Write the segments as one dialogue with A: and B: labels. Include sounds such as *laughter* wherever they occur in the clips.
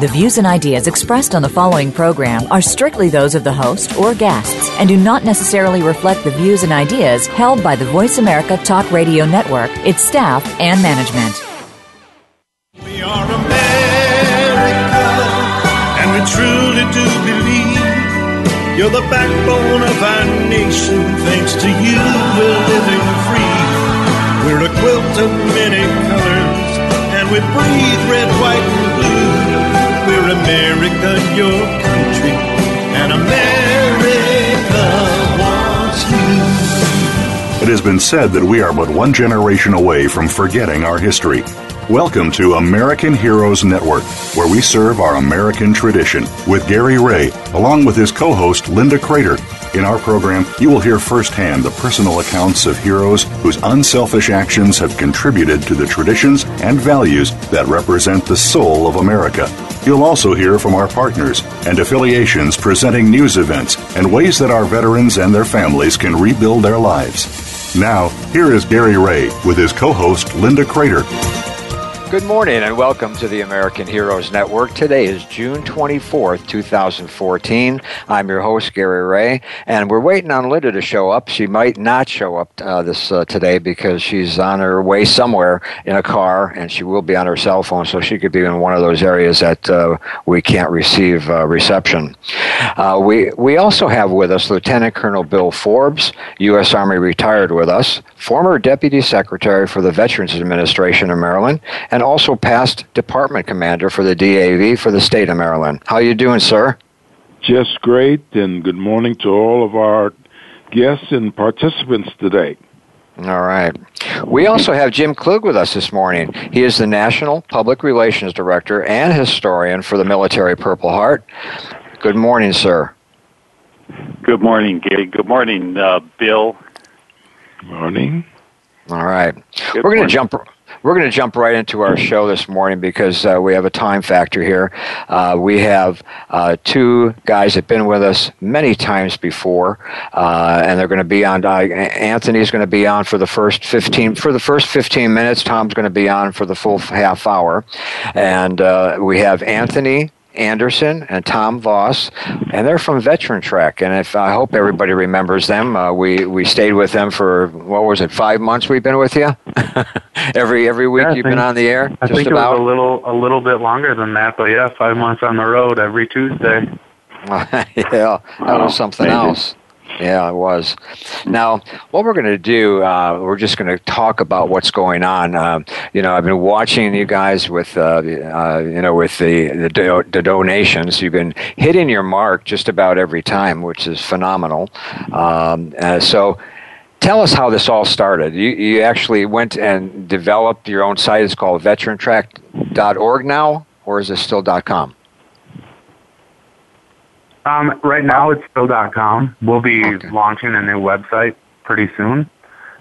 A: The views and ideas expressed on the following program are strictly those of the host or guests and do not necessarily reflect the views and ideas held by the Voice America Talk Radio Network, its staff, and management.
B: We are America, and we truly do believe you're the backbone of our nation. Thanks to you, we're living free. We're a quilt of many colors, and we breathe red, white, and blue. America, your country, and America wants you.
C: It has been said that we are but one generation away from forgetting our history. Welcome to American Heroes Network, where we serve our American tradition with Gary Ray, along with his co host Linda Crater. In our program, you will hear firsthand the personal accounts of heroes whose unselfish actions have contributed to the traditions and values that represent the soul of America. You'll also hear from our partners and affiliations presenting news events and ways that our veterans and their families can rebuild their lives. Now, here is Gary Ray with his co host Linda Crater.
D: Good morning and welcome to the American Heroes Network. Today is June 24th, 2014. I'm your host, Gary Ray, and we're waiting on Linda to show up. She might not show up uh, this uh, today because she's on her way somewhere in a car and she will be on her cell phone, so she could be in one of those areas that uh, we can't receive uh, reception. Uh, we, we also have with us Lieutenant Colonel Bill Forbes, U.S. Army retired with us, former Deputy Secretary for the Veterans Administration of Maryland, and also past department commander for the DAV for the state of Maryland. How you doing, sir?
E: Just great, and good morning to all of our guests and participants today.
D: All right. We also have Jim Klug with us this morning. He is the National Public Relations Director and historian for the Military Purple Heart. Good morning, sir.
F: Good morning, Gary. Good morning, uh, Bill.
E: Morning.
D: All right.
F: Good
D: We're going to jump we're going to jump right into our show this morning because uh, we have a time factor here. Uh, we have uh, two guys that have been with us many times before, uh, and they're going to be on. Uh, Anthony's going to be on for the first fifteen for the first fifteen minutes. Tom's going to be on for the full half hour, and uh, we have Anthony Anderson and Tom Voss, and they're from Veteran Trek. And if I hope everybody remembers them, uh, we we stayed with them for what was it, five months? We've been with you *laughs* every every week.
G: Yeah,
D: you've been on the air,
G: I
D: just
G: think
D: about.
G: it was a little a little bit longer than that, but yeah, five months on the road every Tuesday. *laughs*
D: yeah, that was something
F: thank you.
D: else. Yeah, it was. Now, what we're going to do, uh, we're just going to talk about what's going on. Um, you know, I've been watching you guys with, uh, uh, you know, with the the, do- the donations. You've been hitting your mark just about every time, which is phenomenal. Um, uh, so. Tell us how this all started. You, you actually went and developed your own site. It's called veterantrack.org now, or is it still .com?
G: Um, right now it's still .com. We'll be
D: Okay.
G: launching a new website pretty soon.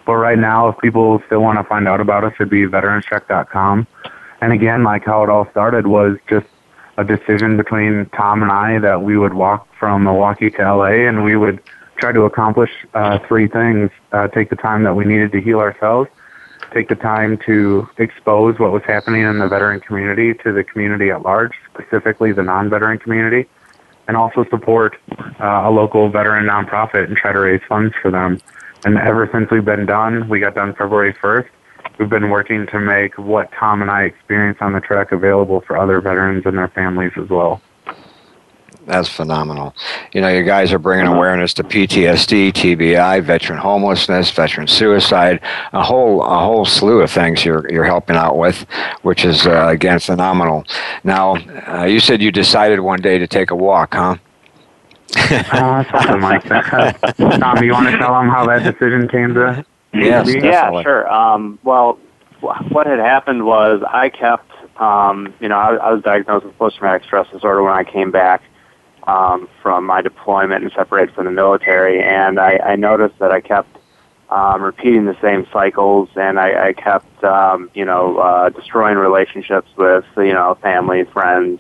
G: But right now, if people still want to find out about us, it'd be veteranstrek.com. And again, like how it all started was just a decision between Tom and I that we would walk from Milwaukee to LA and we would try to accomplish uh, three things. Uh, take the time that we needed to heal ourselves, take the time to expose what was happening in the veteran community to the community at large, specifically the non-veteran community, and also support uh, a local veteran nonprofit and try to raise funds for them. And ever since we've been done, we got done February 1st, we've been working to make what Tom and I experience on the trek available for other veterans and their families as well.
D: That's phenomenal. You know, you guys are bringing awareness to PTSD, TBI, veteran homelessness, veteran suicide, a whole a whole slew of things you're you're helping out with, which is uh, again phenomenal. Now, uh, you said you decided one day to take a walk, huh?
G: Uh, something like that. *laughs* Tom, do you want to tell them how that decision came to
D: Yes,
G: be?
D: definitely.
H: Yeah, sure. Um, well, what had happened was I kept, um, you know, I, I was diagnosed with post-traumatic stress disorder when I came back um, from my deployment and separated from the military, and I, I noticed that I kept um, repeating the same cycles, and I, I kept, um, you know, uh, destroying relationships with, you know, family, friends,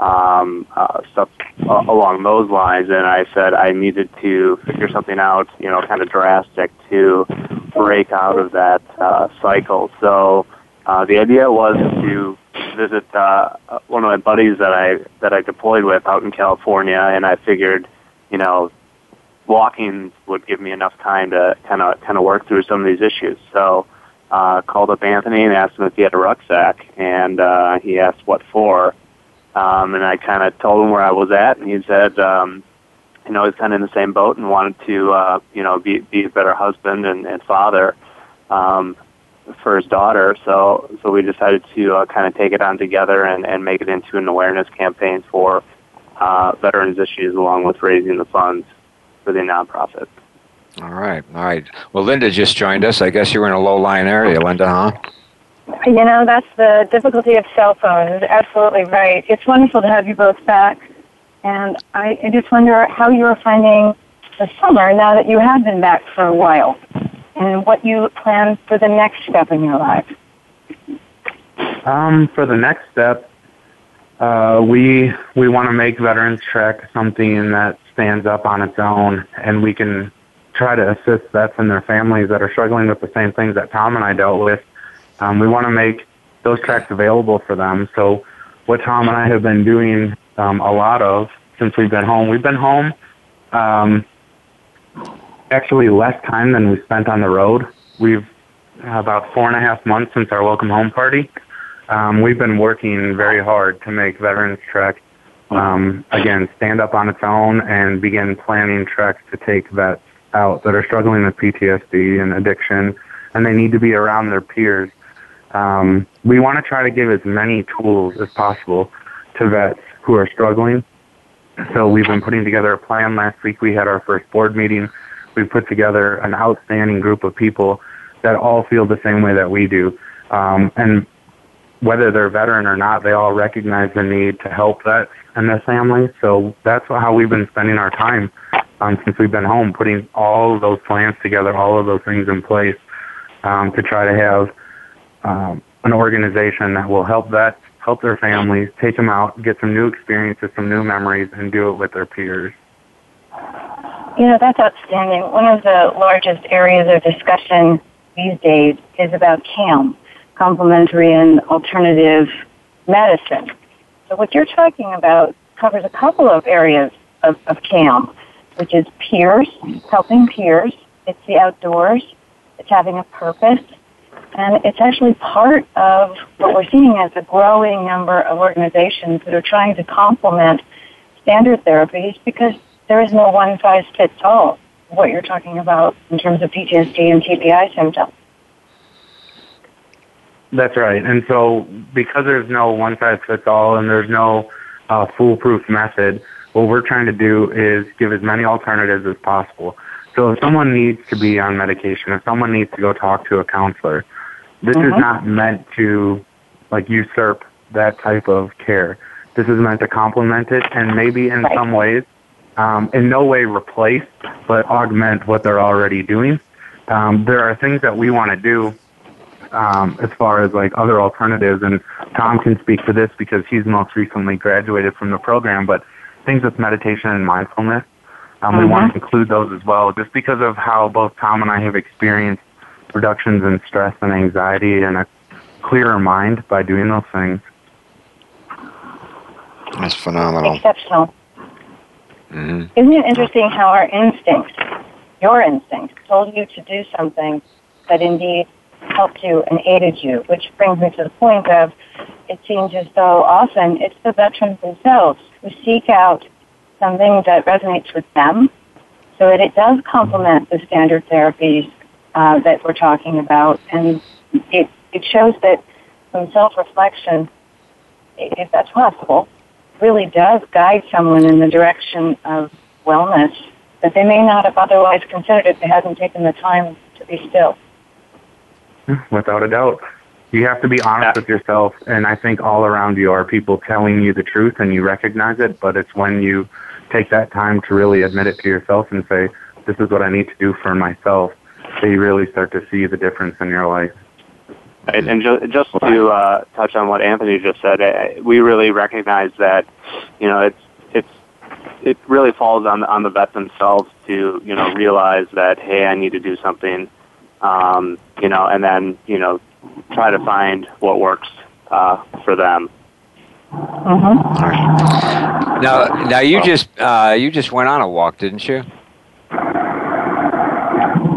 H: um, uh, stuff along those lines. And I said I needed to figure something out, you know, kind of drastic to break out of that uh, cycle. So uh, the idea was to visit uh, one of my buddies that I that I deployed with out in California, and I figured, you know, walking would give me enough time to kind of kind of work through some of these issues. So. Uh, called up Anthony and asked him if he had a rucksack, and uh, he asked what for. Um, and I kind of told him where I was at, and he said, um, you know, he's kind of in the same boat and wanted to, uh, you know, be be a better husband and, and father um, for his daughter. So so we decided to uh, kind of take it on together and, and make it into an awareness campaign for uh, veterans issues, along with raising the funds for the nonprofit.
D: All right, all right. Well, Linda just joined us. I guess you were in a low-lying area, Linda, huh?
I: You know, that's the difficulty of cell phones. Absolutely right. It's wonderful to have you both back. And I, I just wonder how you're finding the summer now that you have been back for a while and what you plan for the next step in your life.
G: Um, for the next step, uh, we we want to make Veterans Trek something that stands up on its own, and we can try to assist vets and their families that are struggling with the same things that Tom and I dealt with. Um, we want to make those tracks available for them. So, what Tom and I have been doing um, a lot of since we've been home, we've been home um, actually less time than we spent on the road. We've about four and a half months since our welcome home party. Um, we've been working very hard to make Veterans Trek um, again stand up on its own and begin planning treks to take vets out that are struggling with PTSD and addiction, and they need to be around their peers. Um, we want to try to give as many tools as possible to vets who are struggling. So we've been putting together a plan. Last week we had our first board meeting. We put together an outstanding group of people that all feel the same way that we do. Um, and whether they're veteran or not, they all recognize the need to help vets and their families. So that's how we've been spending our time um, since we've been home, putting all of those plans together, all of those things in place um, to try to have um, an organization that will help vets, help their families, take them out, get some new experiences, some new memories, and do it with their peers.
I: You know, that's outstanding. One of the largest areas of discussion these days is about CAM, complementary and alternative medicine. So what you're talking about covers a couple of areas of, of CAM, which is peers, helping peers. It's the outdoors. It's having a purpose. And it's actually part of what we're seeing as a growing number of organizations that are trying to complement standard therapies because there is no one size fits all what you're talking about in terms of PTSD and TBI symptoms.
G: That's right. And so because there's no one size fits all and there's no uh, foolproof method, what we're trying to do is give as many alternatives as possible. So if someone needs to be on medication, if someone needs to go talk to a counselor, this mm-hmm. is not meant to like usurp that type of care. This is meant to complement it and maybe in right. some ways, um, in no way replace, but augment what they're already doing. Um, there are things that we want to do um, as far as like other alternatives, and Tom can speak to this because he's most recently graduated from the program. But things with meditation and mindfulness, um, mm-hmm. we want to include those as well, just because of how both Tom and I have experienced reductions in stress and anxiety and a clearer mind by doing those things.
D: That's phenomenal.
I: Exceptional.
D: Mm-hmm.
I: Isn't it interesting how our instinct, your instinct, told you to do something that indeed helped you and aided you, which brings me to the point of it seems as though often it's the veterans themselves who seek out something that resonates with them so that it does complement the standard therapies uh, that we're talking about. And it, it shows that some self-reflection, if that's possible, really does guide someone in the direction of wellness that they may not have otherwise considered if they hadn't taken the time to be still.
G: Without a doubt. You have to be honest with yourself, and I think all around you are people telling you the truth and you recognize it, but it's when you take that time to really admit it to yourself and say, this is what I need to do for myself, so you really start to see the difference in your life.
H: Right, and ju- just to uh, touch on what Anthony just said, uh, we really recognize that, you know, it's it's it really falls on on the vet themselves to you know realize that hey, I need to do something, um, you know, and then you know try to find what works uh, for them.
J: Mm-hmm.
D: Now, now you just uh, you just went on a walk, didn't you?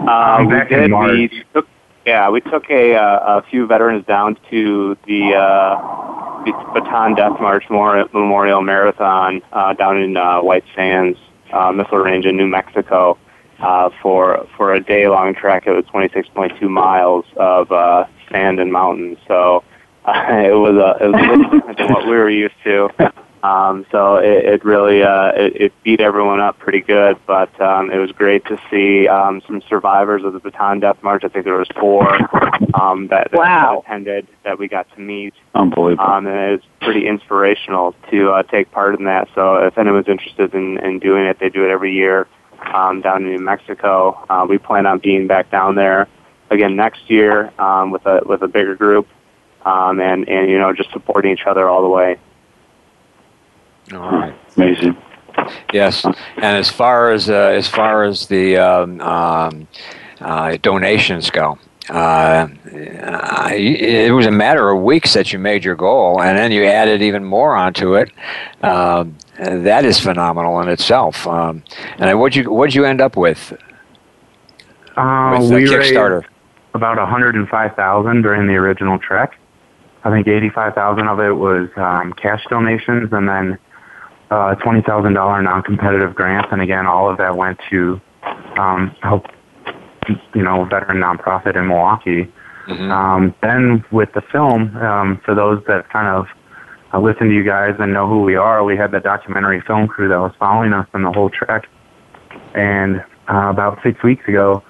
H: Uh, we
G: back in
H: did.
G: March.
H: We took, yeah, we took a, uh, a few veterans down to the, uh, the Bataan Death March Memorial, Marathon uh, down in uh, White Sands uh, Missile Range in New Mexico uh, for for a day long trek. It was 26.2 miles of uh, sand and mountains. So uh, *laughs* it was a it was a little different than what we were used to. *laughs* Um, so it, it really uh, it, it beat everyone up pretty good, but um, it was great to see um, some survivors of the Bataan Death March. I think there was four um, that, that attended that we got to meet,
F: Unbelievable.
H: um, and it was pretty inspirational to uh, take part in that. So if anyone's interested in, in doing it, they do it every year um, down in New Mexico. Uh, we plan on being back down there again next year um, with a with a bigger group, um, and and you know just supporting each other all the way.
D: All right.
F: Amazing.
D: Yes, and as far as uh, as far as the um, um, uh, donations go, uh, it was a matter of weeks that you made your goal, and then you added even more onto it. Um, that is phenomenal in itself. Um, and what'd you what'd you end up with
G: Uh,
D: with
G: we
D: Kickstarter?
G: raised about 105,000 during the original trek. I think 85,000 of it was um, cash donations, and then uh, $20,000 non-competitive grants. And again, all of that went to um, help, you know, veteran nonprofit in Milwaukee.
D: Mhm.
G: Um, then with the film, um, for those that kind of uh, listen to you guys and know who we are, we had the documentary film crew that was following us on the whole trek. And uh, about six weeks ago,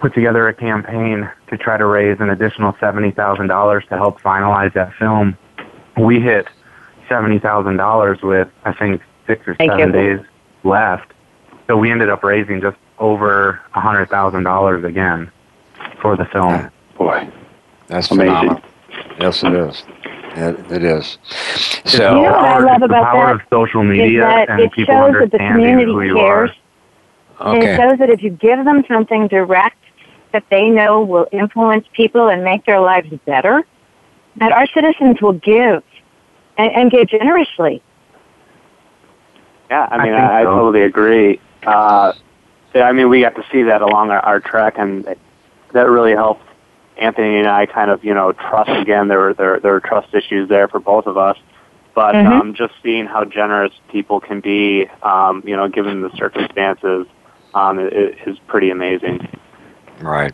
G: put together a campaign to try to raise an additional seventy thousand dollars to help finalize that film. We hit seventy thousand dollars with I think six or
J: Thank
G: seven
J: you.
G: days left. So we ended up raising just over a hundred thousand dollars again for the film.
F: Ah, boy.
D: That's
F: Amazing.
D: phenomenal. Yes, it is. It, it is. So.
J: You know what I love
G: it's the
J: about
G: power
J: that
G: of social
J: is
G: media
J: that
G: and
J: it
G: people
J: shows that the community
G: who you
J: cares.
G: are.
J: And it shows that if you give them something direct that they know will influence people and make their lives better, that our citizens will give and, and give generously.
H: Yeah, I
G: I
H: mean, I, I
G: so.
H: totally agree. Uh, yeah, I mean, we got to see that along our, our trek, and that really helped Anthony and I kind of, you know, trust again. There were there, there were trust issues there for both of us, but
J: Mhm.
H: um, just seeing how generous people can be, um, you know, given the circumstances, um, i- i- is pretty amazing.
D: Right.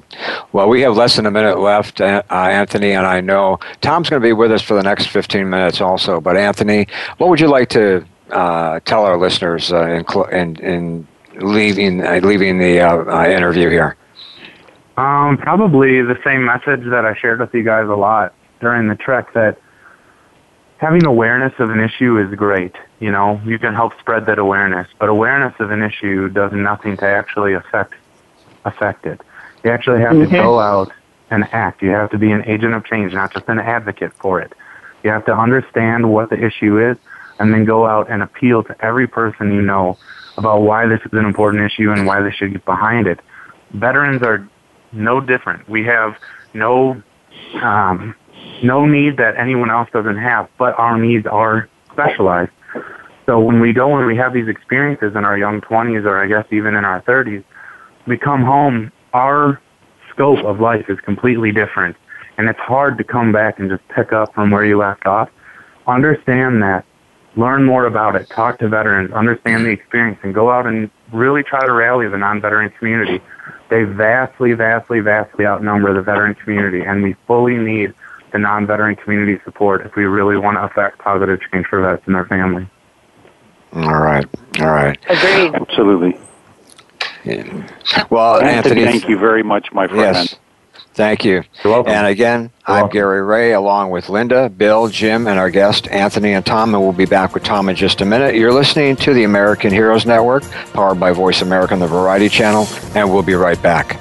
D: Well, we have less than a minute left, uh, Anthony, and I know Tom's going to be with us for the next 15 minutes also. But, Anthony, what would you like to uh, tell our listeners uh, in, in, in leaving, uh, leaving the uh, uh, interview here?
G: Um, probably the same message that I shared with you guys a lot during the trek that having awareness of an issue is great. You know, you can help spread that awareness, but awareness of an issue does nothing to actually affect affect it. You actually have to go out and act. You have to be an agent of change, not just an advocate for it. You have to understand what the issue is and then go out and appeal to every person you know about why this is an important issue and why they should get behind it. Veterans are no different. We have no um, no need that anyone else doesn't have, but our needs are specialized. So when we go and we have these experiences in our young 20s or I guess even in our 30s, we come home, our scope of life is completely different. And it's hard to come back and just pick up from where you left off. Understand that. Learn more about it. Talk to veterans. Understand the experience and go out and really try to rally the non-veteran community. They vastly, vastly, vastly outnumber the veteran community and we fully need the non-veteran community support if we really want to affect positive change for vets and their families.
D: All right. All right.
J: Agreed.
F: Absolutely.
D: Well,
F: Anthony,
D: Anthony,
F: thank you very much, my friend.
D: Yes. Thank you.
G: You're welcome.
D: And again,
G: You're
D: I'm
G: welcome.
D: Gary Ray, along with Linda, Bill, Jim, and our guest, Anthony and Tom, and we'll be back with Tom in just a minute. You're listening to the American Heroes Network, powered by Voice America on the Variety Channel, and we'll be right back.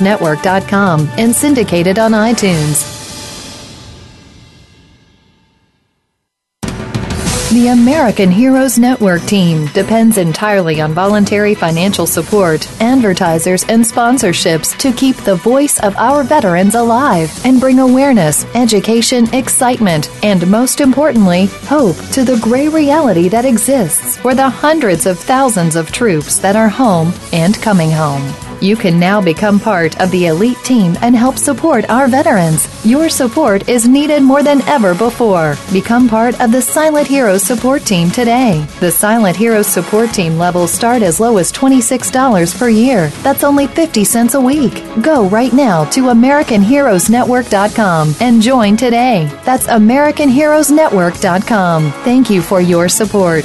K: Network.com and syndicated on iTunes. The American Heroes Network team depends entirely on voluntary financial support, advertisers, and sponsorships to keep the voice of our veterans alive and bring awareness, education, excitement, and most importantly, hope to the gray reality that exists for the hundreds of thousands of troops that are home and coming home. You can now become part of the elite team and help support our veterans. Your support is needed more than ever before. Become part of the Silent Heroes support team today. The Silent Heroes support team levels start as low as $26 per year. That's only 50 cents a week. Go right now to AmericanHeroesNetwork.com and join today. That's AmericanHeroesNetwork.com. Thank you for your support.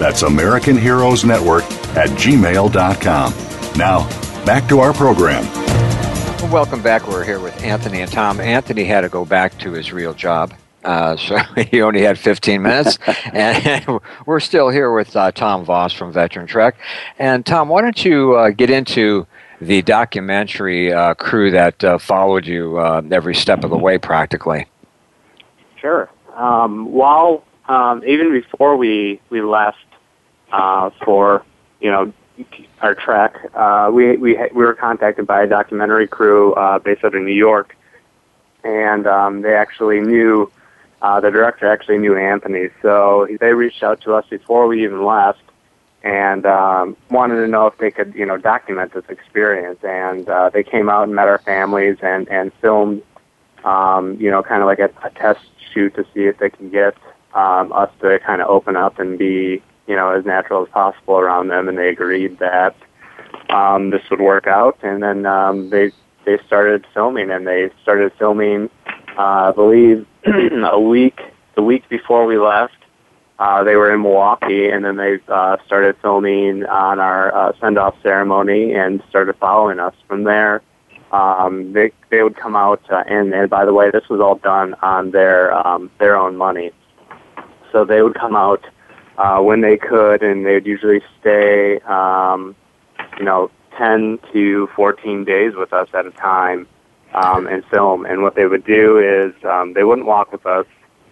C: That's American Heroes Network at gmail.com. Now, back to our program.
D: Welcome back. We're here with Anthony and Tom. Anthony had to go back to his real job. Uh, so *laughs* he only had 15 minutes, *laughs* and *laughs* we're still here with uh, Tom Voss from Veteran Trek. And Tom, why don't you uh, get into the documentary uh, crew that uh, followed you uh, every step of the way, practically?
H: Sure. Um, while um, even before we we left uh, for you know our track. Uh, we we we were contacted by a documentary crew uh, based out of New York, and um, they actually knew uh, the director actually knew Anthony, so they reached out to us before we even left, and um, wanted to know if they could you know document this experience. And uh, they came out and met our families and and filmed, um, you know, kind of like a, a test shoot to see if they can get um, us to kind of open up and be you know, as natural as possible around them, and they agreed that um, this would work out. And then um, they they started filming, and they started filming, uh, I believe, *clears throat* a week the week before we left. Uh, they were in Milwaukee, and then they uh, started filming on our uh, send-off ceremony and started following us from there. Um, they they would come out, uh, and, and by the way, this was all done on their um, their own money. So they would come out uh, when they could, and they'd usually stay, um, you know, 10 to 14 days with us at a time um, and film. And what they would do is um, they wouldn't walk with us.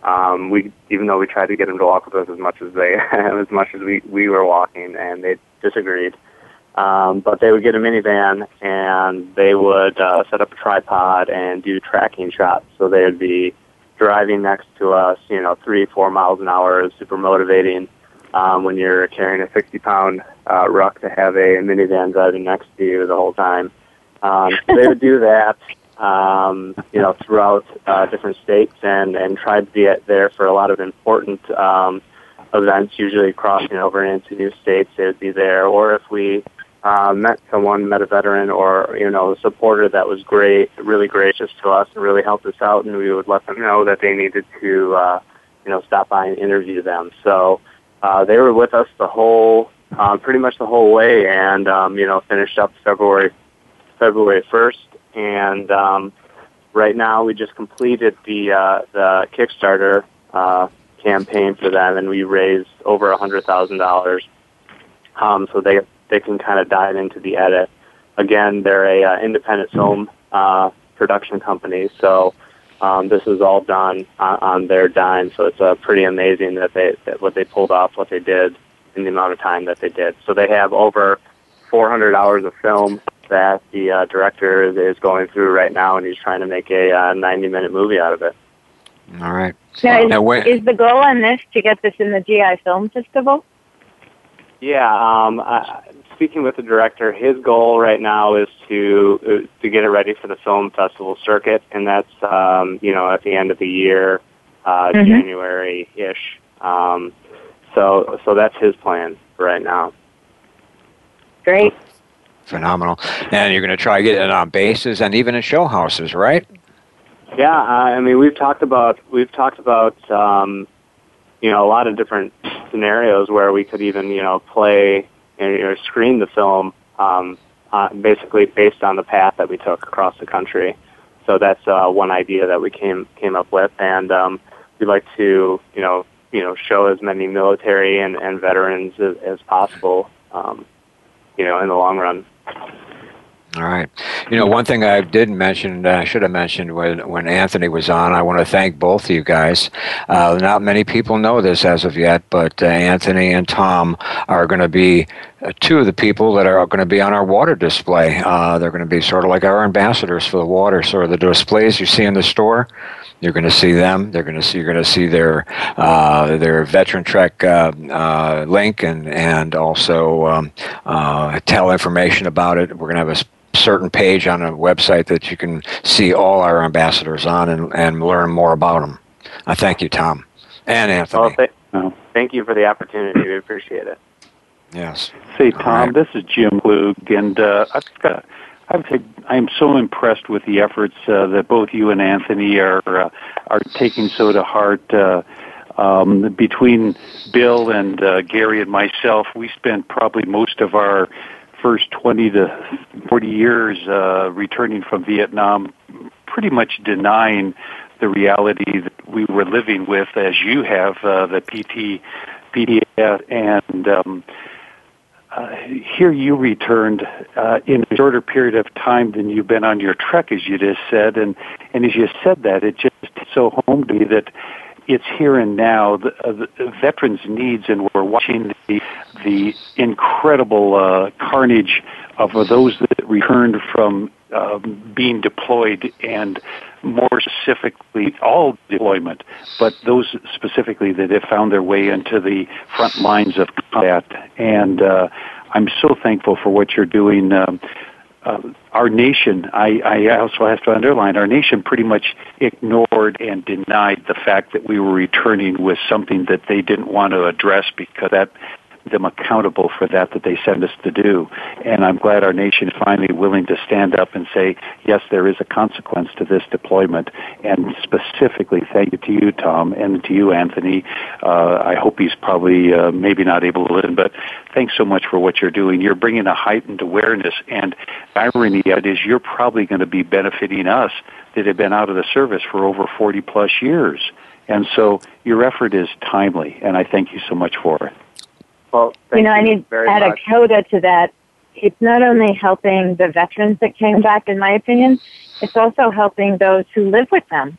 H: Um, we, even though we tried to get them to walk with us as much as they, *laughs* as much as we we were walking, and they disagreed. Um, but they would get a minivan and they would uh, set up a tripod and do tracking shots. So they would be driving next to us, you know, three, four miles an hour super motivating um, when you're carrying a 60 pound uh, ruck to have a minivan driving next to you the whole time. Um, so they would do *laughs* that, um, you know, throughout uh, different states and, and try to be at there for a lot of important um, events, usually crossing over into new states, they would be there. Or if we uh, met someone, met a veteran or, you know, a supporter that was great, really gracious to us and really helped us out, and we would let them know that they needed to, uh, you know, stop by and interview them. So, uh, they were with us the whole, uh, pretty much the whole way, and um, you know, finished up February February first, and um, right now we just completed the uh, the Kickstarter uh, campaign for them, and we raised over a hundred thousand dollars. Um, so they they can kind of dive into the edit. Again, they're a uh, independent film uh, production company, so um, this is all done on, on their dime. So it's uh, pretty amazing that they that what they pulled off, what they did in the amount of time that they did. So they have over 400 hours of film that the uh, director is, is going through right now, and he's trying to make a uh, 90 minute movie out of it.
D: All right.
J: Now, is,
D: Now, when-
J: is the goal on this to get this in the GI Film Festival?
H: Yeah, um, uh, speaking with the director, his goal right now is to uh, to get it ready for the film festival circuit, and that's um, you know at the end of the year, uh,
J: Mhm.
H: January ish. Um, so so that's his plan right now.
J: Great.
D: Phenomenal. And you're going to try to get it on bases and even in show houses, right?
H: Yeah, uh, I mean we've talked about we've talked about um, you know a lot of different scenarios where we could even you know play and you know, screen the film um, uh, basically based on the path that we took across the country. So that's uh, one idea that we came came up with, and um, we'd like to you know you know show as many military and, and veterans as, as possible. Um, you know, in the long run.
D: All right. You know, one thing I didn't mention, I should have mentioned when, when Anthony was on, I want to thank both of you guys. Uh, not many people know this as of yet, but uh, Anthony and Tom are going to be uh, two of the people that are going to be on our water display. Uh, they're going to be sort of like our ambassadors for the water. So the displays you see in the store, you're going to see them. They're going to see. You're going to see their uh, their Veteran Trek link and and also um, tell information about it. We're going to have a certain page on a website that you can see all our ambassadors on and, and learn more about them. I thank you, Tom and Anthony.
H: Well, th- thank you for the opportunity. We appreciate it.
D: Yes.
L: Say, Tom, this is Jim Klug, and uh, I've got, I've had, I'm so impressed with the efforts uh, that both you and Anthony are uh, are taking so to heart. Uh, um, between Bill and uh, Gary and myself, we spent probably most of our first 20 to 40 years uh, returning from Vietnam, pretty much denying the reality that we were living with, as you have uh, the PT, PTS, and um, uh, here you returned uh, in a shorter period of time than you've been on your trek, as you just said, and and as you said that, it just so home to me that it's here and now. The, uh, the veterans' needs, and we're watching the the incredible uh, carnage of those that returned from um, being deployed, and more specifically, all deployment, but those specifically that have found their way into the front lines of combat. And uh, I'm so thankful for what you're doing. Um, uh, our nation, I, I also have to underline, our nation pretty much ignored and denied the fact that we were returning with something that they didn't want to address because that them accountable for that that they sent us to do. And I'm glad our nation is finally willing to stand up and say, yes, there is a consequence to this deployment. And specifically, thank you to you, Tom, and to you, Anthony. Uh, I hope he's probably uh, maybe not able to listen, but thanks so much for what you're doing. You're bringing a heightened awareness, and irony of it is you're probably going to be benefiting us that have been out of the service for over 40 plus years. And so your effort is timely, and I thank you so much for it.
H: Well,
J: you know, I need to add a coda to that. It's not only helping the veterans that came back, in my opinion, it's also helping those who live with them,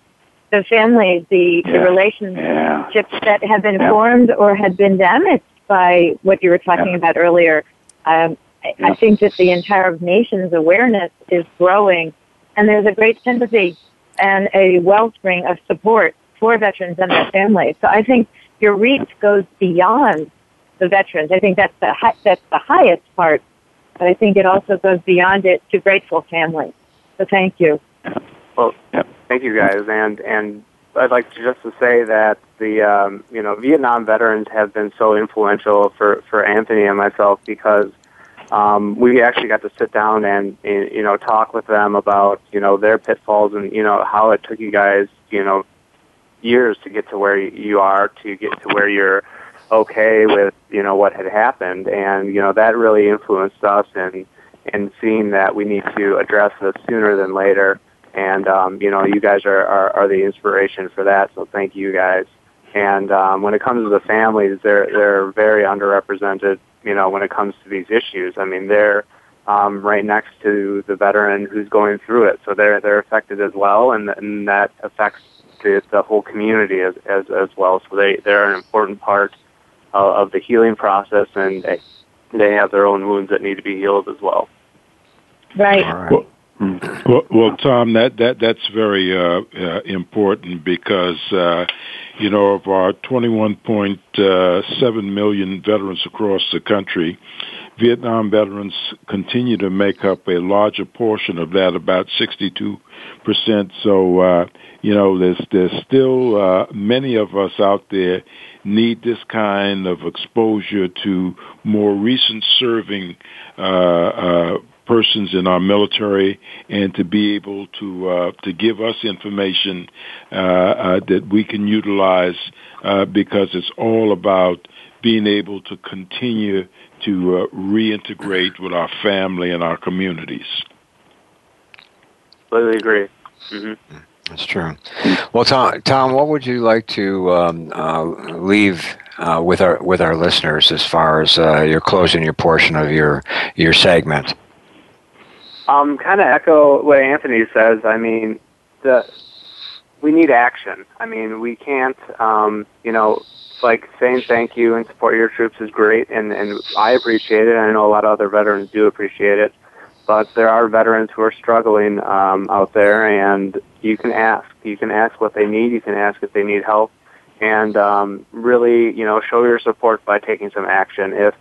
J: the families, the, the
L: Yeah.
J: relationships that have been formed or had been damaged by what you were talking about earlier. Um, I, I think that the entire nation's awareness is growing, and there's a great sympathy and a wellspring of support for veterans and their families. So I think your reach goes beyond the veterans. I think that's the hi- that's the highest part, but I think it also goes beyond it to grateful families. So thank you.
H: Well, thank you guys, and and I'd like to just to say that the um, you know Vietnam veterans have been so influential for for Anthony and myself because um, we actually got to sit down and and, you know talk with them about you know their pitfalls and you know how it took you guys you know years to get to where you are to get to where you're okay with you know what had happened, and you know that really influenced us in in seeing that we need to address this sooner than later. And um, you know, you guys are, are are the inspiration for that. So thank you guys. And um, when it comes to the families, they're they're very underrepresented. You know, when it comes to these issues, I mean, they're um, right next to the veteran who's going through it, so they're they're affected as well, and, and that affects the, the whole community as, as as well. So they they're an important part of, of the healing process, and they they have their own wounds that need to be healed as well.
J: Right.
E: Well, well, well, Tom, that that that's very uh, uh, important because uh, you know of our 21.7 million veterans across the country, Vietnam veterans continue to make up a larger portion of that, about 62 percent. So uh, you know, there's there's still uh, many of us out there need this kind of exposure to more recent serving uh, uh, persons in our military and to be able to uh, to give us information uh, uh, that we can utilize uh, because it's all about being able to continue to uh, reintegrate with our family and our communities.
H: Completely agree. Mm-hmm.
D: That's true. Well, Tom, Tom, what would you like to um, uh, leave uh, with our with our listeners as far as uh, your closing your portion of your your segment?
H: Um, kind of echo what Anthony says. I mean, the we need action. I mean, we can't, um, you know, like saying thank you and support your troops is great, and and I appreciate it. I know a lot of other veterans do appreciate it but there are veterans who are struggling um, out there, and you can ask. You can ask what they need. You can ask if they need help, and um, really, you know, show your support by taking some action. If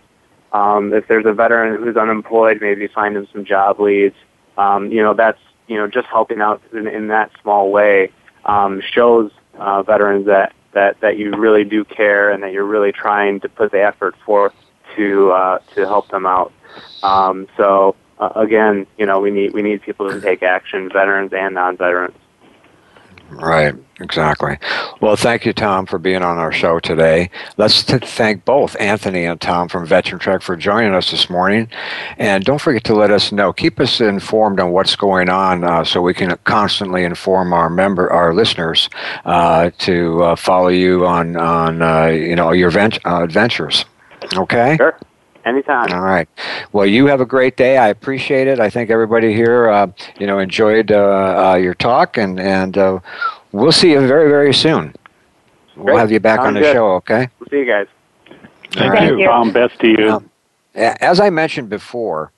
H: um, if there's a veteran who's unemployed, maybe find them some job leads. Um, you know, that's you know just helping out in, in that small way um, shows uh, veterans that that that you really do care and that you're really trying to put the effort forth to uh, to help them out. Um, so uh, again, you know, we need we need people to take action, veterans and non-veterans.
D: Right, exactly. Well, thank you, Tom, for being on our show today. Let's t- thank both Anthony and Tom from Veteran Trek for joining us this morning. And don't forget to let us know. Keep us informed on what's going on, uh, so we can constantly inform our member, our listeners, uh, to uh, follow you on on uh, you know your vent- uh, adventures. Okay.
H: Sure. Anytime.
D: All right. Well, you have a great day. I appreciate it. I think everybody here, uh, you know, enjoyed uh, uh, your talk, and and uh, we'll see you very very soon. We'll have you back
H: Sounds
D: on the
H: good.
D: show. Okay.
H: We'll see you guys.
D: All
L: Thank you. Tom, best to you.
D: Um, as I mentioned before,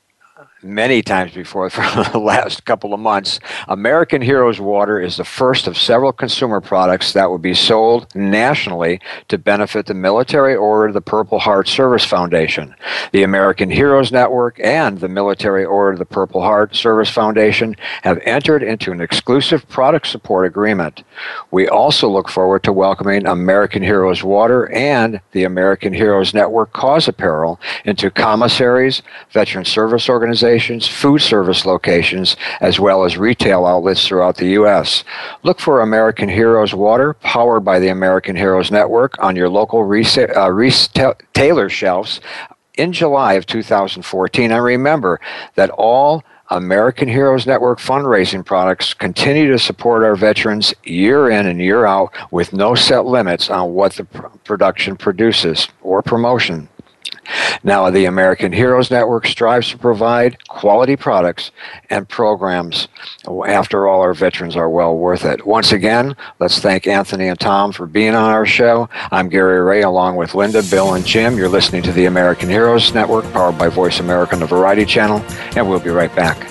D: many times before *laughs* for the last couple of months, American Heroes Water is the first of several consumer products that will be sold nationally to benefit the Military Order of the Purple Heart Service Foundation. The American Heroes Network and the Military Order of the Purple Heart Service Foundation have entered into an exclusive product support agreement. We also look forward to welcoming American Heroes Water and the American Heroes Network Cause Apparel into commissaries, veteran service organizations, food service locations, as well as retail outlets throughout the U.S. Look for American Heroes Water, powered by the American Heroes Network, on your local uh, retailer shelves in July of 2014. And remember that all American Heroes Network fundraising products continue to support our veterans year in and year out with no set limits on what the pr- production produces or promotion. Now, the American Heroes Network strives to provide quality products and programs. After all, our veterans are well worth it. Once again, let's thank Anthony and Tom for being on our show. I'm Gary Ray, along with Linda, Bill, and Jim. You're listening to the American Heroes Network, powered by Voice America on the Variety Channel, and we'll be right back.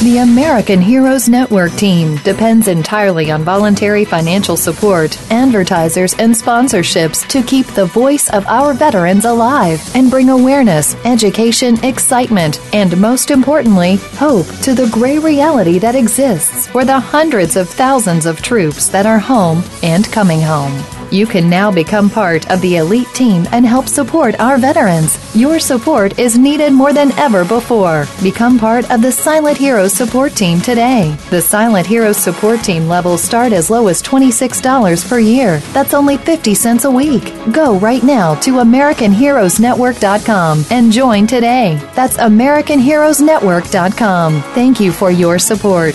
K: The American Heroes Network team depends entirely on voluntary financial support, advertisers, and sponsorships to keep the voice of our veterans alive and bring awareness, education, excitement, and most importantly, hope to the gray reality that exists for the hundreds of thousands of troops that are home and coming home. You can now become part of the elite team and help support our veterans. Your support is needed more than ever before. Become part of the Silent Heroes support team today. The Silent Heroes support team levels start as low as $26 per year. That's only 50 cents a week. Go right now to AmericanHeroesNetwork.com and join today. That's AmericanHeroesNetwork.com. Thank you for your support.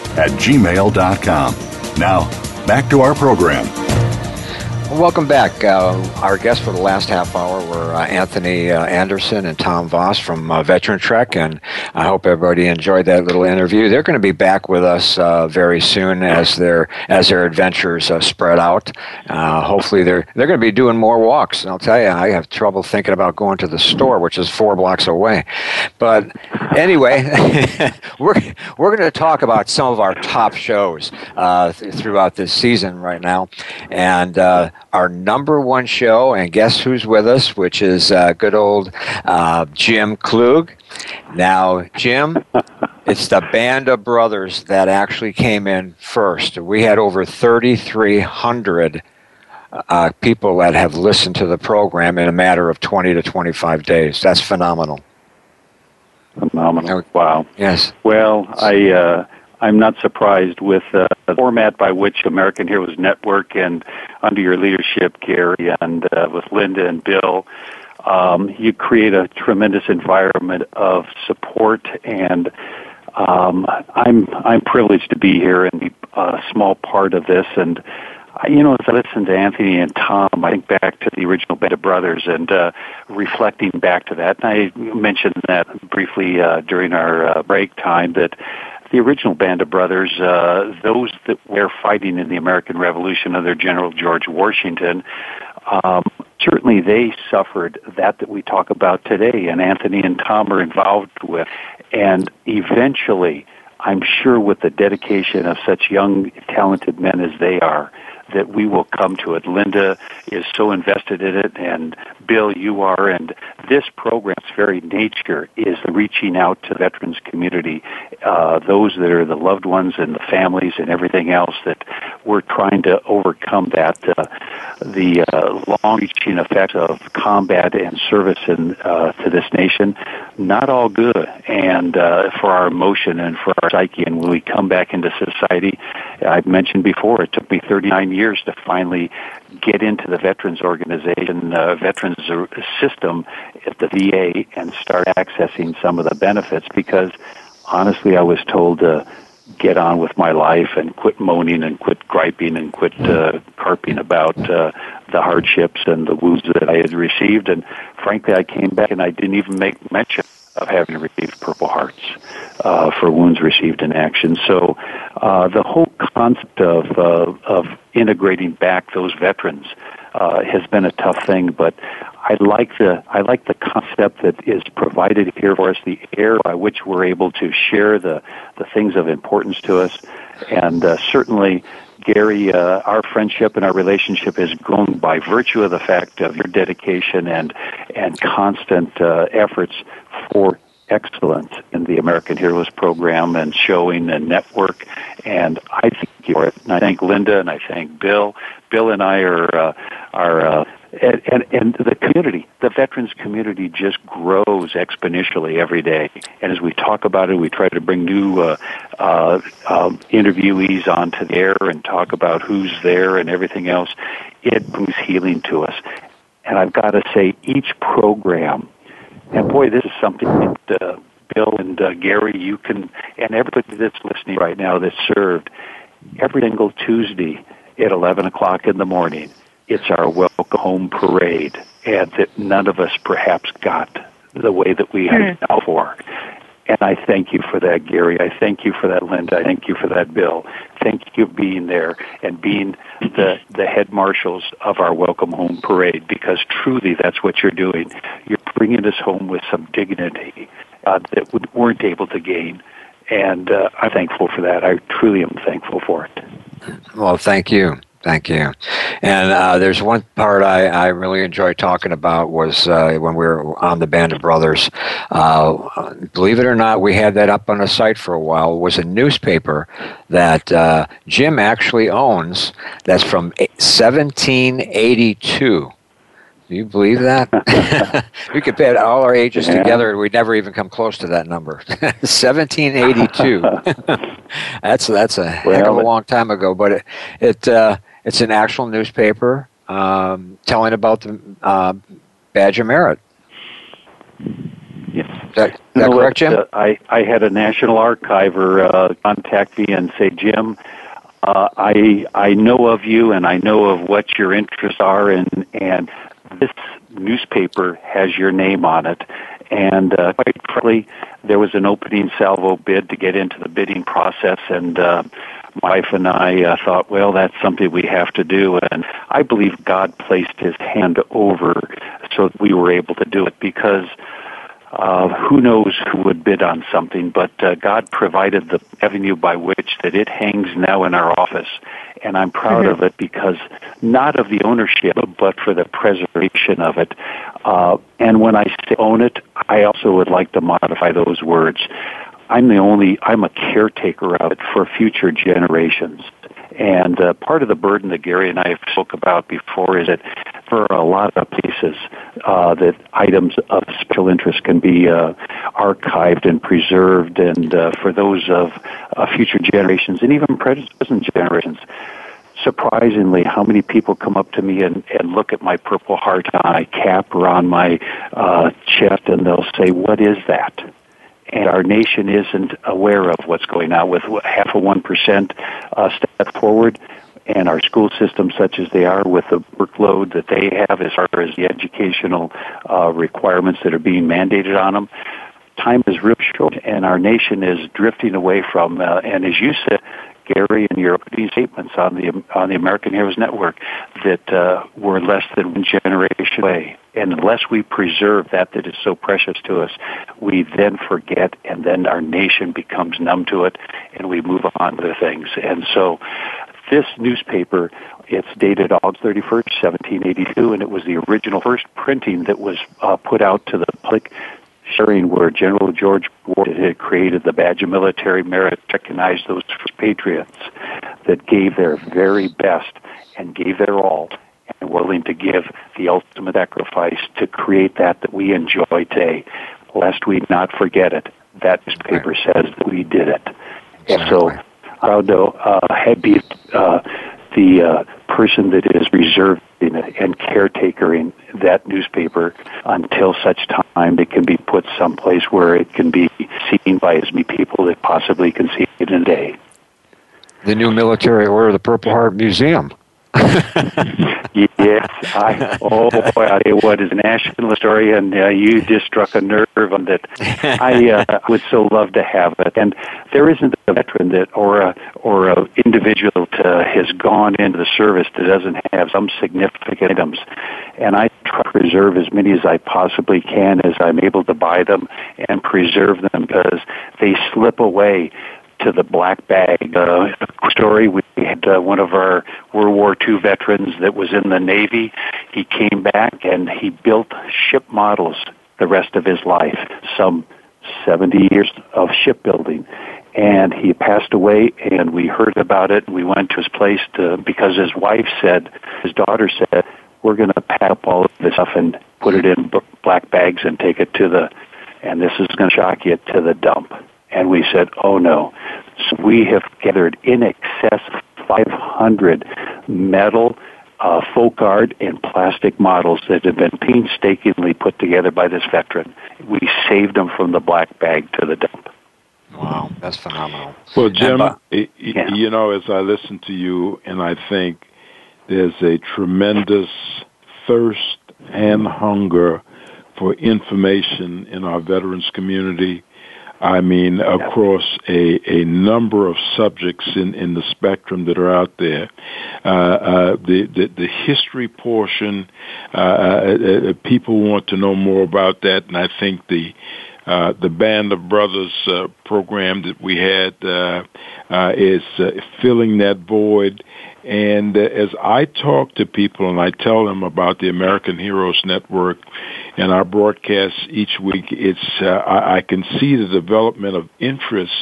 C: at gmail.com. Now, back to our program.
D: Welcome back. Uh, our guests for the last half hour were uh, Anthony uh, Anderson and Tom Voss from uh, Veteran Trek, and I hope everybody enjoyed that little interview. They're going to be back with us uh, very soon as their as their adventures uh, spread out. hopefully, they're they're going to be doing more walks. And I'll tell you, I have trouble thinking about going to the store, which is four blocks away. But anyway, *laughs* we're we're going to talk about some of our top shows th- throughout this season right now, and our number one show, and guess who's with us, which is uh, good old uh, Jim Klug. Now, Jim, *laughs* it's the Band of Brothers that actually came in first. We had over 3,300 uh, people that have listened to the program in a matter of 20 to 25 days. That's phenomenal.
L: Phenomenal. Wow.
D: Yes.
L: Well, I. I'm not surprised with uh, the format by which American Heroes Network and under your leadership, Gary, and uh, with Linda and Bill, um, you create a tremendous environment of support and um, I'm I'm privileged to be here and be a small part of this. And you know, as I listen to Anthony and Tom, I think back to the original of Brothers and uh, reflecting back to that. And I mentioned that briefly uh, during our uh, break time that the original Band of Brothers, uh, those that were fighting in the American Revolution under General George Washington, um, certainly they suffered that that we talk about today, and Anthony and Tom are involved with. And eventually, I'm sure with the dedication of such young, talented men as they are, that we will come to it. Linda is so invested in it, and Bill, you are, and this program's very nature is reaching out to veterans community, uh, those that are the loved ones and the families and everything else that we're trying to overcome that uh, the uh, long-reaching effects of combat and service in, uh, to this nation. Not all good, and uh, for our emotion and for our psyche, and when we come back into society, I've mentioned before, it took me 39 years to finally get into the veterans organization, uh, veterans system at the VA, and start accessing some of the benefits because honestly, I was told to get on with my life and quit moaning and quit griping and quit uh, carping about uh, the hardships and the wounds that I had received. And frankly, I came back and I didn't even make mention of having received Purple Hearts uh, for wounds received in action. So uh, the whole concept of uh, of integrating back those veterans uh, has been a tough thing, but I like the I like the concept that is provided here for us, the air by which we're able to share the the things of importance to us, and uh, certainly Gary, uh, our friendship and our relationship has grown by virtue of the fact of your dedication and and constant uh, efforts for excellence in the American Heroes program and showing and network. And I thank you. And I thank Linda and I thank Bill. Bill and I are uh, are uh, and, and, and the community, the veterans community just grows exponentially every day. And as we talk about it, we try to bring new uh, uh, um, interviewees onto the air and talk about who's there and everything else. It brings healing to us. And I've got to say, each program, and boy, this is something that uh, Bill and uh, Gary, you can, and everybody that's listening right now that's served, every single Tuesday at 11 o'clock in the morning, it's our welcome home parade, and that none of us perhaps got the way that we have mm. now for. And I thank you for that, Gary. I thank you for that, Linda. I thank you for that, Bill. Thank you for being there and being the, the head marshals of our Welcome Home Parade because truly that's what you're doing. You're bringing us home with some dignity uh, that we weren't able to gain. And uh, I'm thankful for that. I truly am thankful for it.
D: Well, thank you. Thank you. And uh, there's one part I, I really enjoyed talking about was uh, when we were on the Band of Brothers. Uh, believe it or not, we had that up on the site for a while. It was a newspaper that uh, Jim actually owns that's from 1782. Do you believe that? *laughs* we could put all our ages yeah. together, and we'd never even come close to that number. *laughs* 1782. *laughs* that's that's a well, heck of a long time ago, but it, it uh, it's an actual newspaper um, telling about the uh, badge of merit.
L: Yes. Is that, is that no, correct, Jim? Uh, I, I had a National Archiver uh, contact me and say, Jim, uh, I I know of you and I know of what your interests are, and and this newspaper has your name on it. And uh, quite frankly, there was an opening salvo bid to get into the bidding process, and uh, my wife and I uh, thought, well, that's something we have to do. And I believe God placed His hand over so that we were able to do it because uh, who knows who would bid on something, but uh, God provided the avenue by which that it hangs now in our office. And I'm proud mm-hmm. of it because not of the ownership, but for the preservation of it. Uh, and when I say own it, I also would like to modify those words. I'm the only, I'm a caretaker of it for future generations. And uh, part of the burden that Gary and I have spoke about before is that for a lot of places uh, that items of special interest can be uh, archived and preserved, and uh, for those of uh, future generations and even present generations. Surprisingly, how many people come up to me and, and look at my Purple Heart eye cap or on my chest, and they'll say, "What is that?" And our nation isn't aware of what's going on with half a one percent uh, step forward and our school systems such as they are with the workload that they have as far as the educational uh, requirements that are being mandated on them time is real short and our nation is drifting away from uh, and as you said Gary and your opening statements on the on the American Heroes Network that uh, we're less than one generation away. And unless we preserve that that is so precious to us, we then forget, and then our nation becomes numb to it, and we move on to things. And so, this newspaper, it's dated August 31st, 1782, and it was the original first printing that was uh, put out to the public sharing where General George Ward had created the Badge of Military Merit, recognized those patriots that gave their very best and gave their all and willing to give the ultimate sacrifice to create that that we enjoy today. Lest we not forget it. That newspaper says that we did it. And so proud to uh, be uh, the uh, person that is reserved and caretakering that newspaper until such time it can be put someplace where it can be seen by as many people that possibly can see it in a day.
D: The new military order, the Purple Heart Museum.
L: Yes, I. Oh boy, I tell what, as a national historian, uh, you just struck a nerve on that. I uh, *laughs* would so love to have it, and there isn't a veteran that or a or a individual that has gone into the service that doesn't have some significant items, and I try to preserve as many as I possibly can as I'm able to buy them and preserve them because they slip away to the black bag uh, story. We had uh, one of our World War II veterans that was in the Navy. He came back and he built ship models the rest of his life, some 70 years of shipbuilding. And he passed away, and we heard about it. We went to his place to, because his wife said, his daughter said, we're going to pack up all of this stuff and put it in black bags and take it to the, and this is going to shock you, to the dump. And we said, oh no. So we have gathered in excess of 500 metal, uh, folk art, and plastic models that have been painstakingly put together by this veteran. We saved them from the black bag to the dump.
D: Wow, that's phenomenal.
E: Well, Jim, and, uh, yeah. you know, as I listen to you, and I think there's a tremendous thirst and hunger for information in our veterans community. I mean, across a, a number of subjects in, in the spectrum that are out there. Uh, uh, the, the, the history portion, uh, uh, uh, people want to know more about that, and I think the uh, the Band of Brothers uh, program that we had uh, uh, is uh, filling that void. And uh, as I talk to people and I tell them about the American Heroes Network and our broadcasts each week, it's uh, I, I can see the development of interest.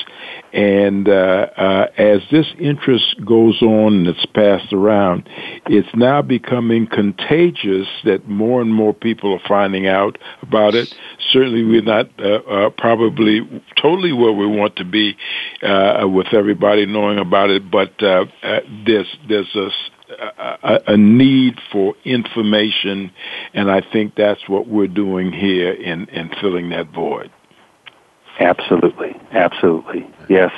E: And uh, uh, as this interest goes on and it's passed around, it's now becoming contagious that more and more people are finding out about it. Certainly, we're not uh, uh, probably totally where we want to be uh, with everybody knowing about it, but there's there's a, a, a need for information, and I think that's what we're doing here in, in filling that void.
L: Absolutely, absolutely, yes.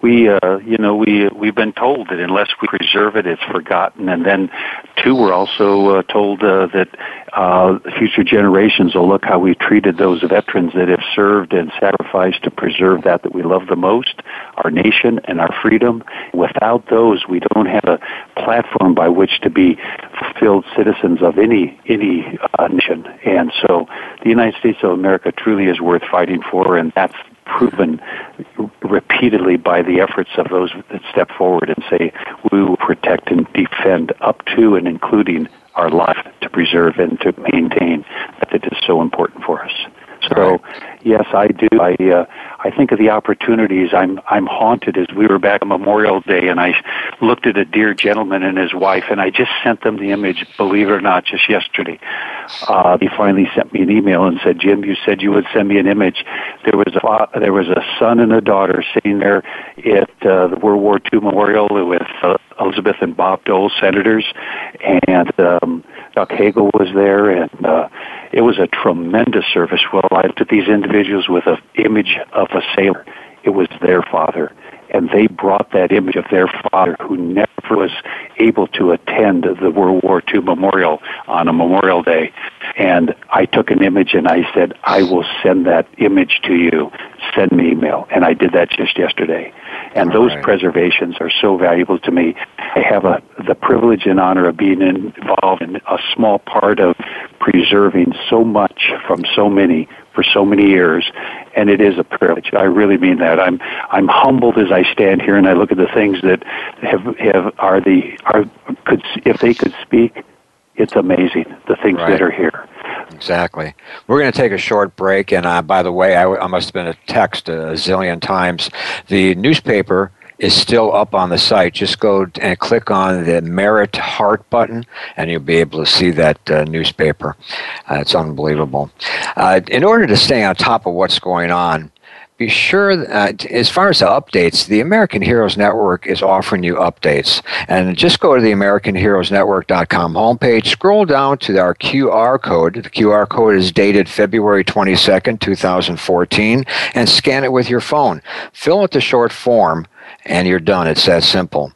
L: We, uh, you know, we we've been told that unless we preserve it, it's forgotten. And then, two, we're also uh, told uh, that uh, future generations will look how we treated those veterans that have served and sacrificed to preserve that that we love the most, our nation and our freedom. Without those, we don't have a platform by which to be fulfilled citizens of any any uh, nation. And so, the United States of America truly is worth fighting for, and that's proven repeatedly by the efforts of those that step forward and say we will protect and defend up to and including our life to preserve and to maintain that it is so important for us. So, yes, I do. I uh, I think of the opportunities. I'm I'm haunted as we were back on Memorial Day, and I looked at a dear gentleman and his wife, and I just sent them the image. Believe it or not, just yesterday, uh, he finally sent me an email and said, "Jim, you said you would send me an image. There was a there was a son and a daughter sitting there at uh, the World War II memorial with uh, Elizabeth and Bob Dole, senators, and um, Chuck Hagel was there, and uh, it was a tremendous service. Well, I looked at these individuals with an image of a sailor. It was their father, and they brought that image of their father, who never was able to attend the World War II memorial on a Memorial Day. And I took an image and I said, I will send that image to you. Send me email. And I did that just yesterday. And those right. preservations are so valuable to me. I have a, the privilege and honor of being involved in a small part of preserving so much from so many for so many years, and it is a privilege. I really mean that. I'm I'm humbled as I stand here and I look at the things that have have are the are could if they could speak, it's amazing the things right. that are here.
D: Exactly. We're going to take a short break, and uh, by the way, I, I must have been a text a zillion times. The newspaper is still up on the site. Just go and click on the Merit Heart button, and you'll be able to see that uh, newspaper. Uh, it's unbelievable. Uh, in order to stay on top of what's going on, be sure, uh, as far as the updates, the American Heroes Network is offering you updates. And just go to the AmericanHeroesNetwork.com homepage, scroll down to our QR code. The QR code is dated February 22nd, 2014, and scan it with your phone. Fill out the short form and you're done. It's that simple.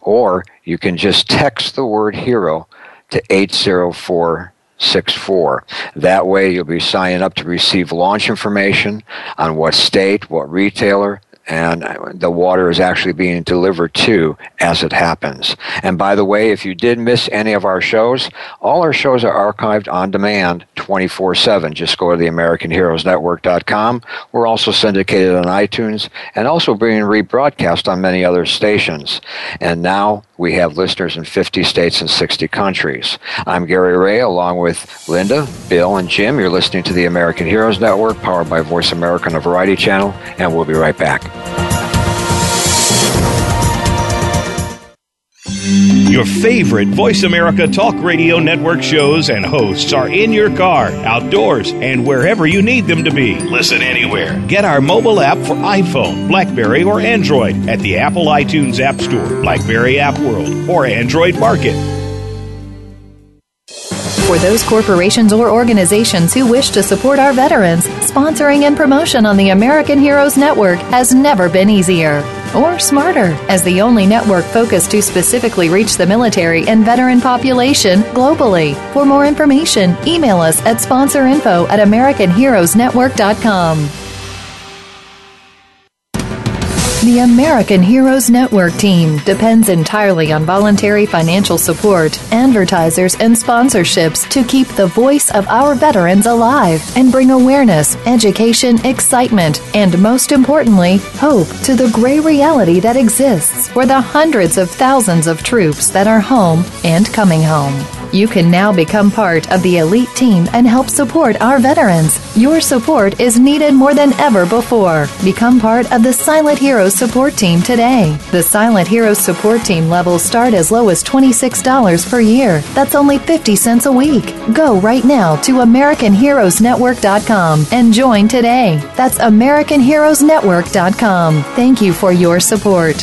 D: Or you can just text the word hero to 80464. That way you'll be signing up to receive launch information on what state, what retailer, and the water is actually being delivered to as it happens. And by the way, if you did miss any of our shows, all our shows are archived on demand 24 7. Just go to the AmericanHeroesNetwork.com. We're also syndicated on iTunes and also being rebroadcast on many other stations. And now we have listeners in 50 states and 60 countries. I'm Gary Ray, along with Linda, Bill, and Jim. You're listening to the American Heroes Network, powered by Voice America on the Variety Channel, and we'll be right back.
M: Your favorite Voice America Talk Radio Network shows and hosts are in your car, outdoors, and wherever you need them to be. Listen anywhere. Get our mobile app for iPhone, Blackberry, or Android at the Apple iTunes App Store, Blackberry App World, or Android Market.
K: For those corporations or organizations who wish to support our veterans, sponsoring and promotion on the American Heroes Network has never been easier or smarter as the only network focused to specifically reach the military and veteran population globally. For more information, email us at sponsorinfo at americanheroesnetwork.com. The American Heroes Network team depends entirely on voluntary financial support, advertisers, and sponsorships to keep the voice of our veterans alive and bring awareness, education, excitement, and most importantly, hope to the gray reality that exists for the hundreds of thousands of troops that are home and coming home. You can now become part of the elite team and help support our veterans. Your support is needed more than ever before. Become part of the Silent Heroes support team today. The Silent Heroes support team levels start as low as $26 per year. That's only 50 cents a week. Go right now to AmericanHeroesNetwork.com and join today. That's AmericanHeroesNetwork.com. Thank you for your support.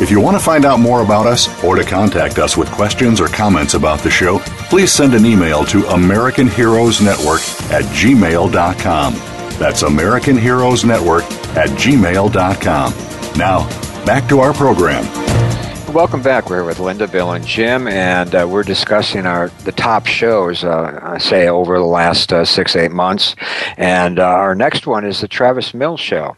C: If you want to find out more about us or to contact us with questions or comments about the show, please send an email to American Heroes Network at gmail.com. That's American Heroes Network at gmail.com. Now, back to our program.
D: Welcome back. We're here with Linda, Bill, and Jim, and uh, we're discussing our the top shows, uh, say over the last uh, six eight months. And uh, our next one is the Travis Mills Show.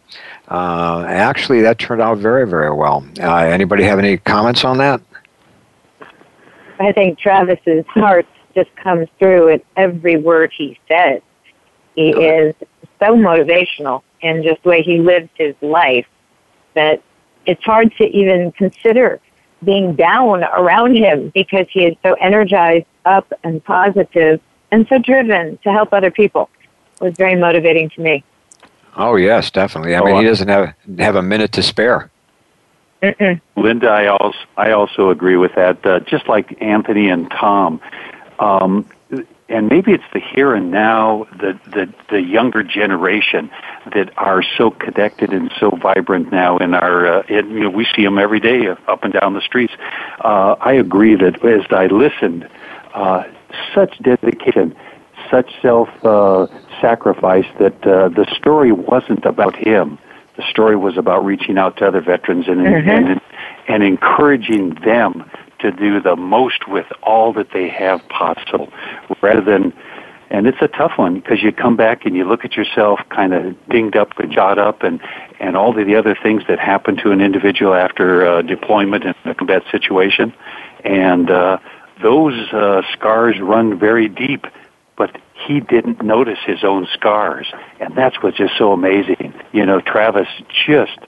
D: Uh, actually, that turned out very very well. Uh, anybody have any comments on that?
J: I think Travis's heart just comes through in every word he says. He is so motivational in just the way he lives his life that it's hard to even consider being down around him because he is so energized, up and positive, and so driven to help other people. It was very motivating to me.
D: Oh yes, definitely. I mean, he doesn't have have a minute to spare.
L: Linda, I also I also agree with that. Uh, just like Anthony and Tom, um, and maybe it's the here and now, the the the younger generation that are so connected and so vibrant now in our. Uh, and, you know, we see them every day up and down the streets. Uh, I agree that as I listened, uh, such dedication, such self uh, sacrifice that uh, the story wasn't about him. The story was about reaching out to other veterans and
J: Mhm.
L: and, and encouraging them to do the most with all that they have possible, rather than. And it's a tough one because you come back and you look at yourself kind of dinged up, jawed up, and and all the other things that happen to an individual after uh, deployment in a combat situation, and uh, those uh, scars run very deep. But he didn't notice his own scars, and that's what's just so amazing. You know, Travis just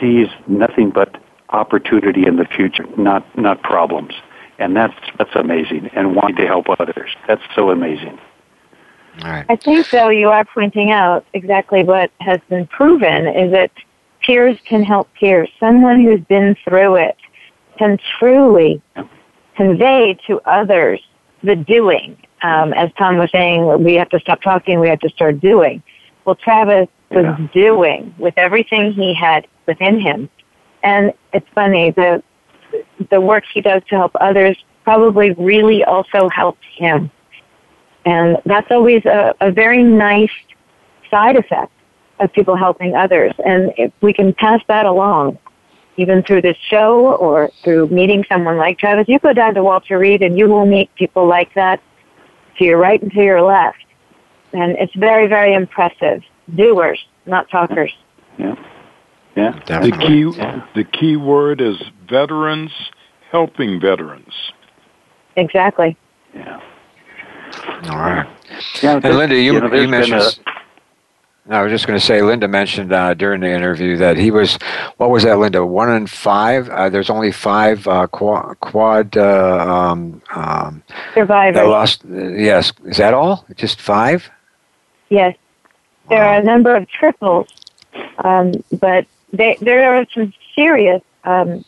L: sees nothing but opportunity in the future, not not problems, and that's that's amazing. And wanting to help others, that's so amazing.
J: I think, though, you are pointing out exactly what has been proven is that peers can help peers. Someone who's been through it can truly convey to others the doing. Um, as Tom was saying, we have to stop talking, we have to start doing. Well, Travis was
L: Yeah.
J: doing with everything he had within him. And it's funny, the, the work he does to help others probably really also helps him. And that's always a, a very nice side effect of people helping others. And if we can pass that along, even through this show or through meeting someone like Travis, you go down to Walter Reed and you will meet people like that to your right and to your left. And it's very, very impressive. Doers, not talkers.
L: Yeah. Yeah.
E: The key, the key word is veterans helping veterans.
J: Exactly. Yeah.
D: All right.
L: Yeah,
D: And Linda, you,
L: you know,
D: you, mentioned. I was just going to say, Linda mentioned uh, during the interview that he was, what was that, Linda? One in five. Uh, there's only five uh, quad, quad uh, um, um,
J: Survivors.
D: lost. Uh, yes, is that all? Just five?
J: Yes. There are a number of triples, um, but they, there are some serious um,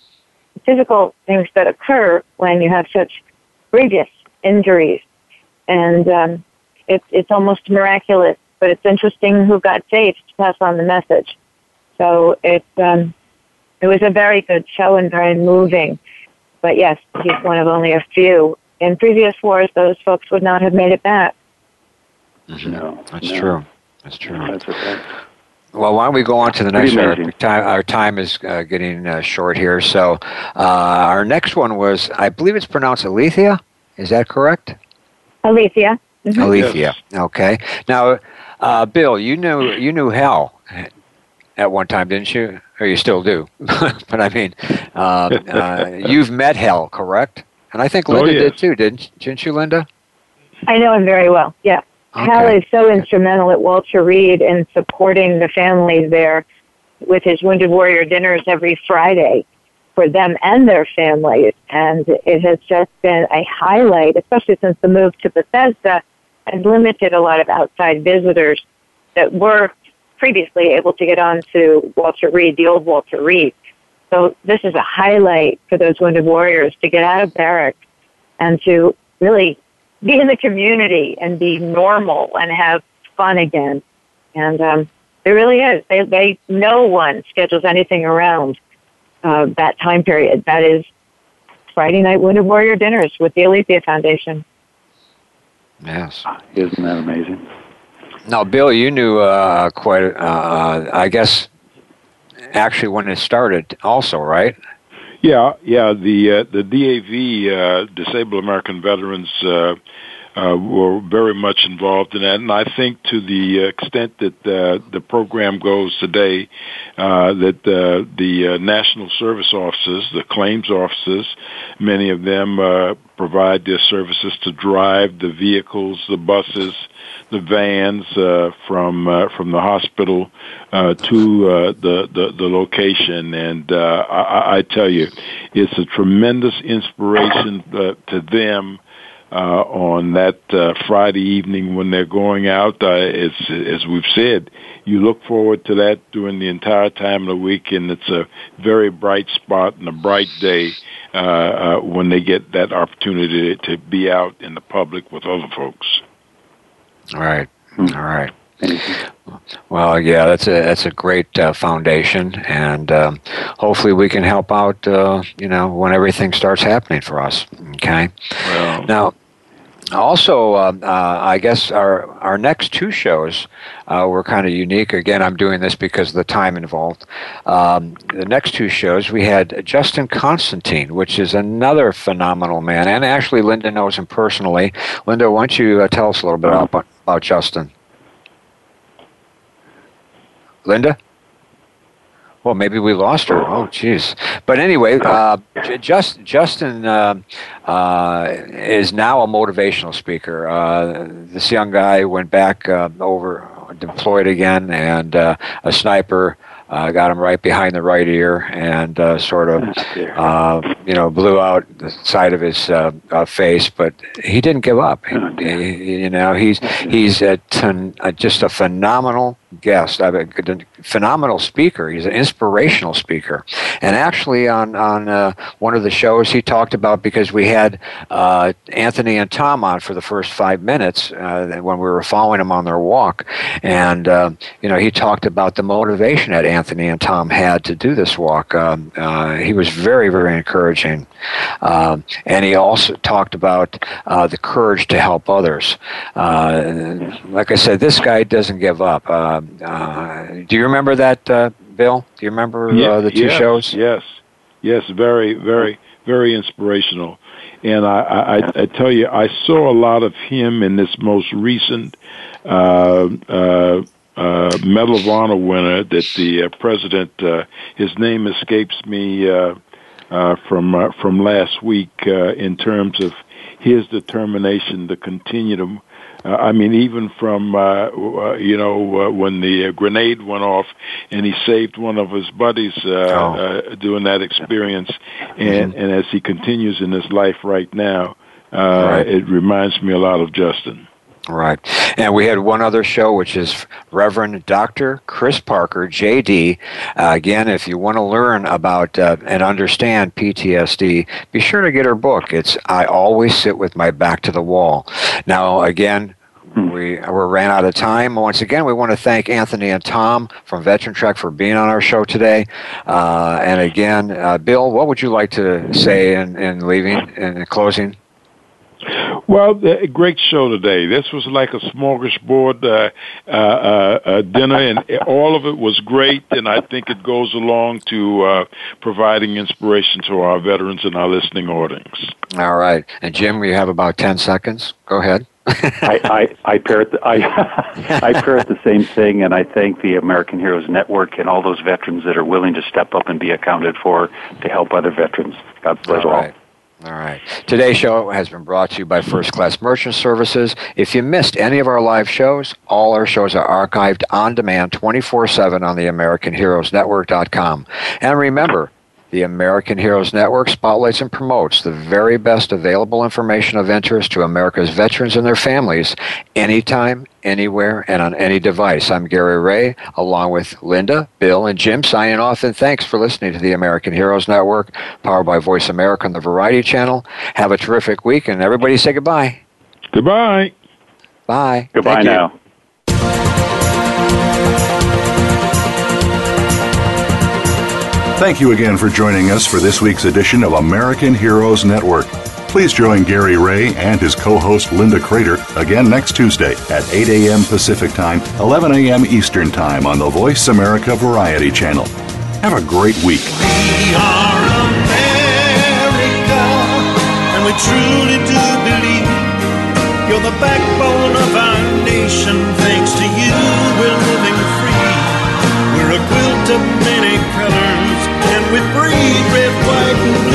J: physical things that occur when you have such grievous injuries. And um, it's, it's almost miraculous, but it's interesting who got saved to pass on the message. So it, um, it was a very good show and very moving. But yes, he's one of only a few. In previous wars, those folks would not have made it back.
L: No,
D: That's
L: no.
D: true. That's true.
L: That's a fact.
D: Well, why don't we go on to the
L: Pretty
D: next? Our time, our time is uh, getting uh, short here. So, uh, our next one was, I believe it's pronounced Aleethia. Is that correct?
J: Alicia. Mhm.
D: Aleethia. Okay. Now, uh, Bill, you knew you knew Hal at one time, didn't you? Or you still do? *laughs* but I mean, um, uh, *laughs* you've met Hal, correct? And I think
E: Oh,
D: Linda did too, didn't didn't you, Linda?
J: I know him very well. Yeah. Hal
D: Okay.
J: is so instrumental at Walter Reed in supporting the families there with his Wounded Warrior dinners every Friday for them and their families. And it has just been a highlight, especially since the move to Bethesda has limited a lot of outside visitors that were previously able to get on to Walter Reed, the old Walter Reed. So this is a highlight for those Wounded Warriors to get out of barracks and to really be in the community and be normal and have fun again. And um, it really is. They, they no one schedules anything around uh, that time period. That is Friday night Wounded Warrior dinners with the Aleethia Foundation.
D: Yes.
L: Isn't that amazing?
D: Now, Bill, you knew uh, quite. Uh, I guess actually when it started, also, right?
E: Yeah, yeah. The uh, the DAV, uh, Disabled American Veterans, uh, were very much involved in that, and I think to the extent that uh, the program goes today, uh, that uh, the uh, national service offices, the claims offices, many of them uh, provide their services to drive the vehicles, the buses, the vans uh, from uh, from the hospital uh, to uh, the, the the location, and uh, I, I tell you, it's a tremendous inspiration uh, to them. Uh, on that uh, Friday evening when they're going out, uh, it's as we've said, you look forward to that during the entire time of the week, and it's a very bright spot and a bright day uh, uh, when they get that opportunity to be out in the public with other folks.
D: All right. All right. Well, yeah, that's a that's a great uh, foundation, and um, hopefully we can help out. Uh, you know, when everything starts happening for us. Okay. now, also, uh, uh, I guess our our next two shows uh, were kind of unique. Again, I'm doing this because of the time involved. Um, the next two shows we had Justin Constantine, which is another phenomenal man, and actually Linda knows him personally. Linda, why don't you uh, tell us a little bit about, about Justin? Linda? Well, maybe we lost her. Oh, jeez. But anyway, uh, just Justin uh, uh, is now a motivational speaker. Uh, this young guy went back uh, over, deployed again, and uh, a sniper uh, got him right behind the right ear and uh, sort of, uh, you know, blew out the side of his face. But he didn't give up. He, he, you know, he's he's a uh, just a phenomenal guest, I mean, a phenomenal speaker. He's an inspirational speaker. And actually, on on uh, one of the shows, he talked about because we had uh, Anthony and Tom on for the first five minutes uh, when we were following them on their walk, and uh, you know he talked about the motivation that Anthony and Tom had to do this walk. Um, uh, he was very very encouraging, um, and he also talked about uh, the courage to help others. like I said, this guy doesn't give up. Uh, do you remember that, uh, Bill? Do you remember uh, the two
E: yes,
D: shows?
E: Yes, yes, very, very, very inspirational. And I, I, I tell you, I saw a lot of him in this most recent uh, uh, uh, Medal of Honor winner that the uh, president, uh, his name escapes me uh, uh, from uh, from last week uh, in terms of his determination to continue to uh, I mean, even from uh, uh, you know uh, when the uh, grenade went off, and he saved one of his buddies uh,
D: Oh.
E: uh, doing that experience, and and as he continues in his life right now, uh, it reminds me a lot of Justin.
D: Right. And we had one other show, which is Reverend Dr. Chris Parker, JD. Uh, again, if you want to learn about uh, and understand PTSD, be sure to get her book. It's I Always Sit with My Back to the Wall. Now, again, we, we ran out of time. Once again, we want to thank Anthony and Tom from Veteran Trek for being on our show today. Uh, and again, uh, Bill, what would you like to say in, in leaving, in closing?
E: Well, a great show today. This was like a smorgasbord uh, uh, uh, uh, dinner, and all of it was great. And I think it goes along to uh, providing inspiration to our veterans and our listening audience.
D: All right. And Jim, we have about 10 seconds. Go ahead. *laughs*
L: I, I, I parrot the, I, *laughs* I parrot the same thing, and I thank the American Heroes Network and all those veterans that are willing to step up and be accounted for to help other veterans. God bless
D: All
L: all.
D: right. All right. Today's show has been brought to you by First Class Merchant Services. If you missed any of our live shows, all our shows are archived on demand 24 7 on the AmericanHeroesNetwork.com. And remember, the American Heroes Network spotlights and promotes the very best available information of interest to America's veterans and their families anytime, anywhere, and on any device. I'm Gary Ray, along with Linda, Bill, and Jim, signing off. And thanks for listening to the American Heroes Network, powered by Voice America on the Variety Channel. Have a terrific week, and everybody say goodbye.
E: Goodbye.
D: Bye.
L: Goodbye
D: Thank you.
L: now.
C: Thank you again for joining us for this week's edition of American Heroes Network. Please join Gary Ray and his co host Linda Crater again next Tuesday at 8 a.m. Pacific Time, 11 a.m. Eastern Time on the Voice America Variety Channel. Have a great week.
B: We are America, and we truly do believe you're the backbone of our nation. Thanks to you, we're living free. We're a quilt of many life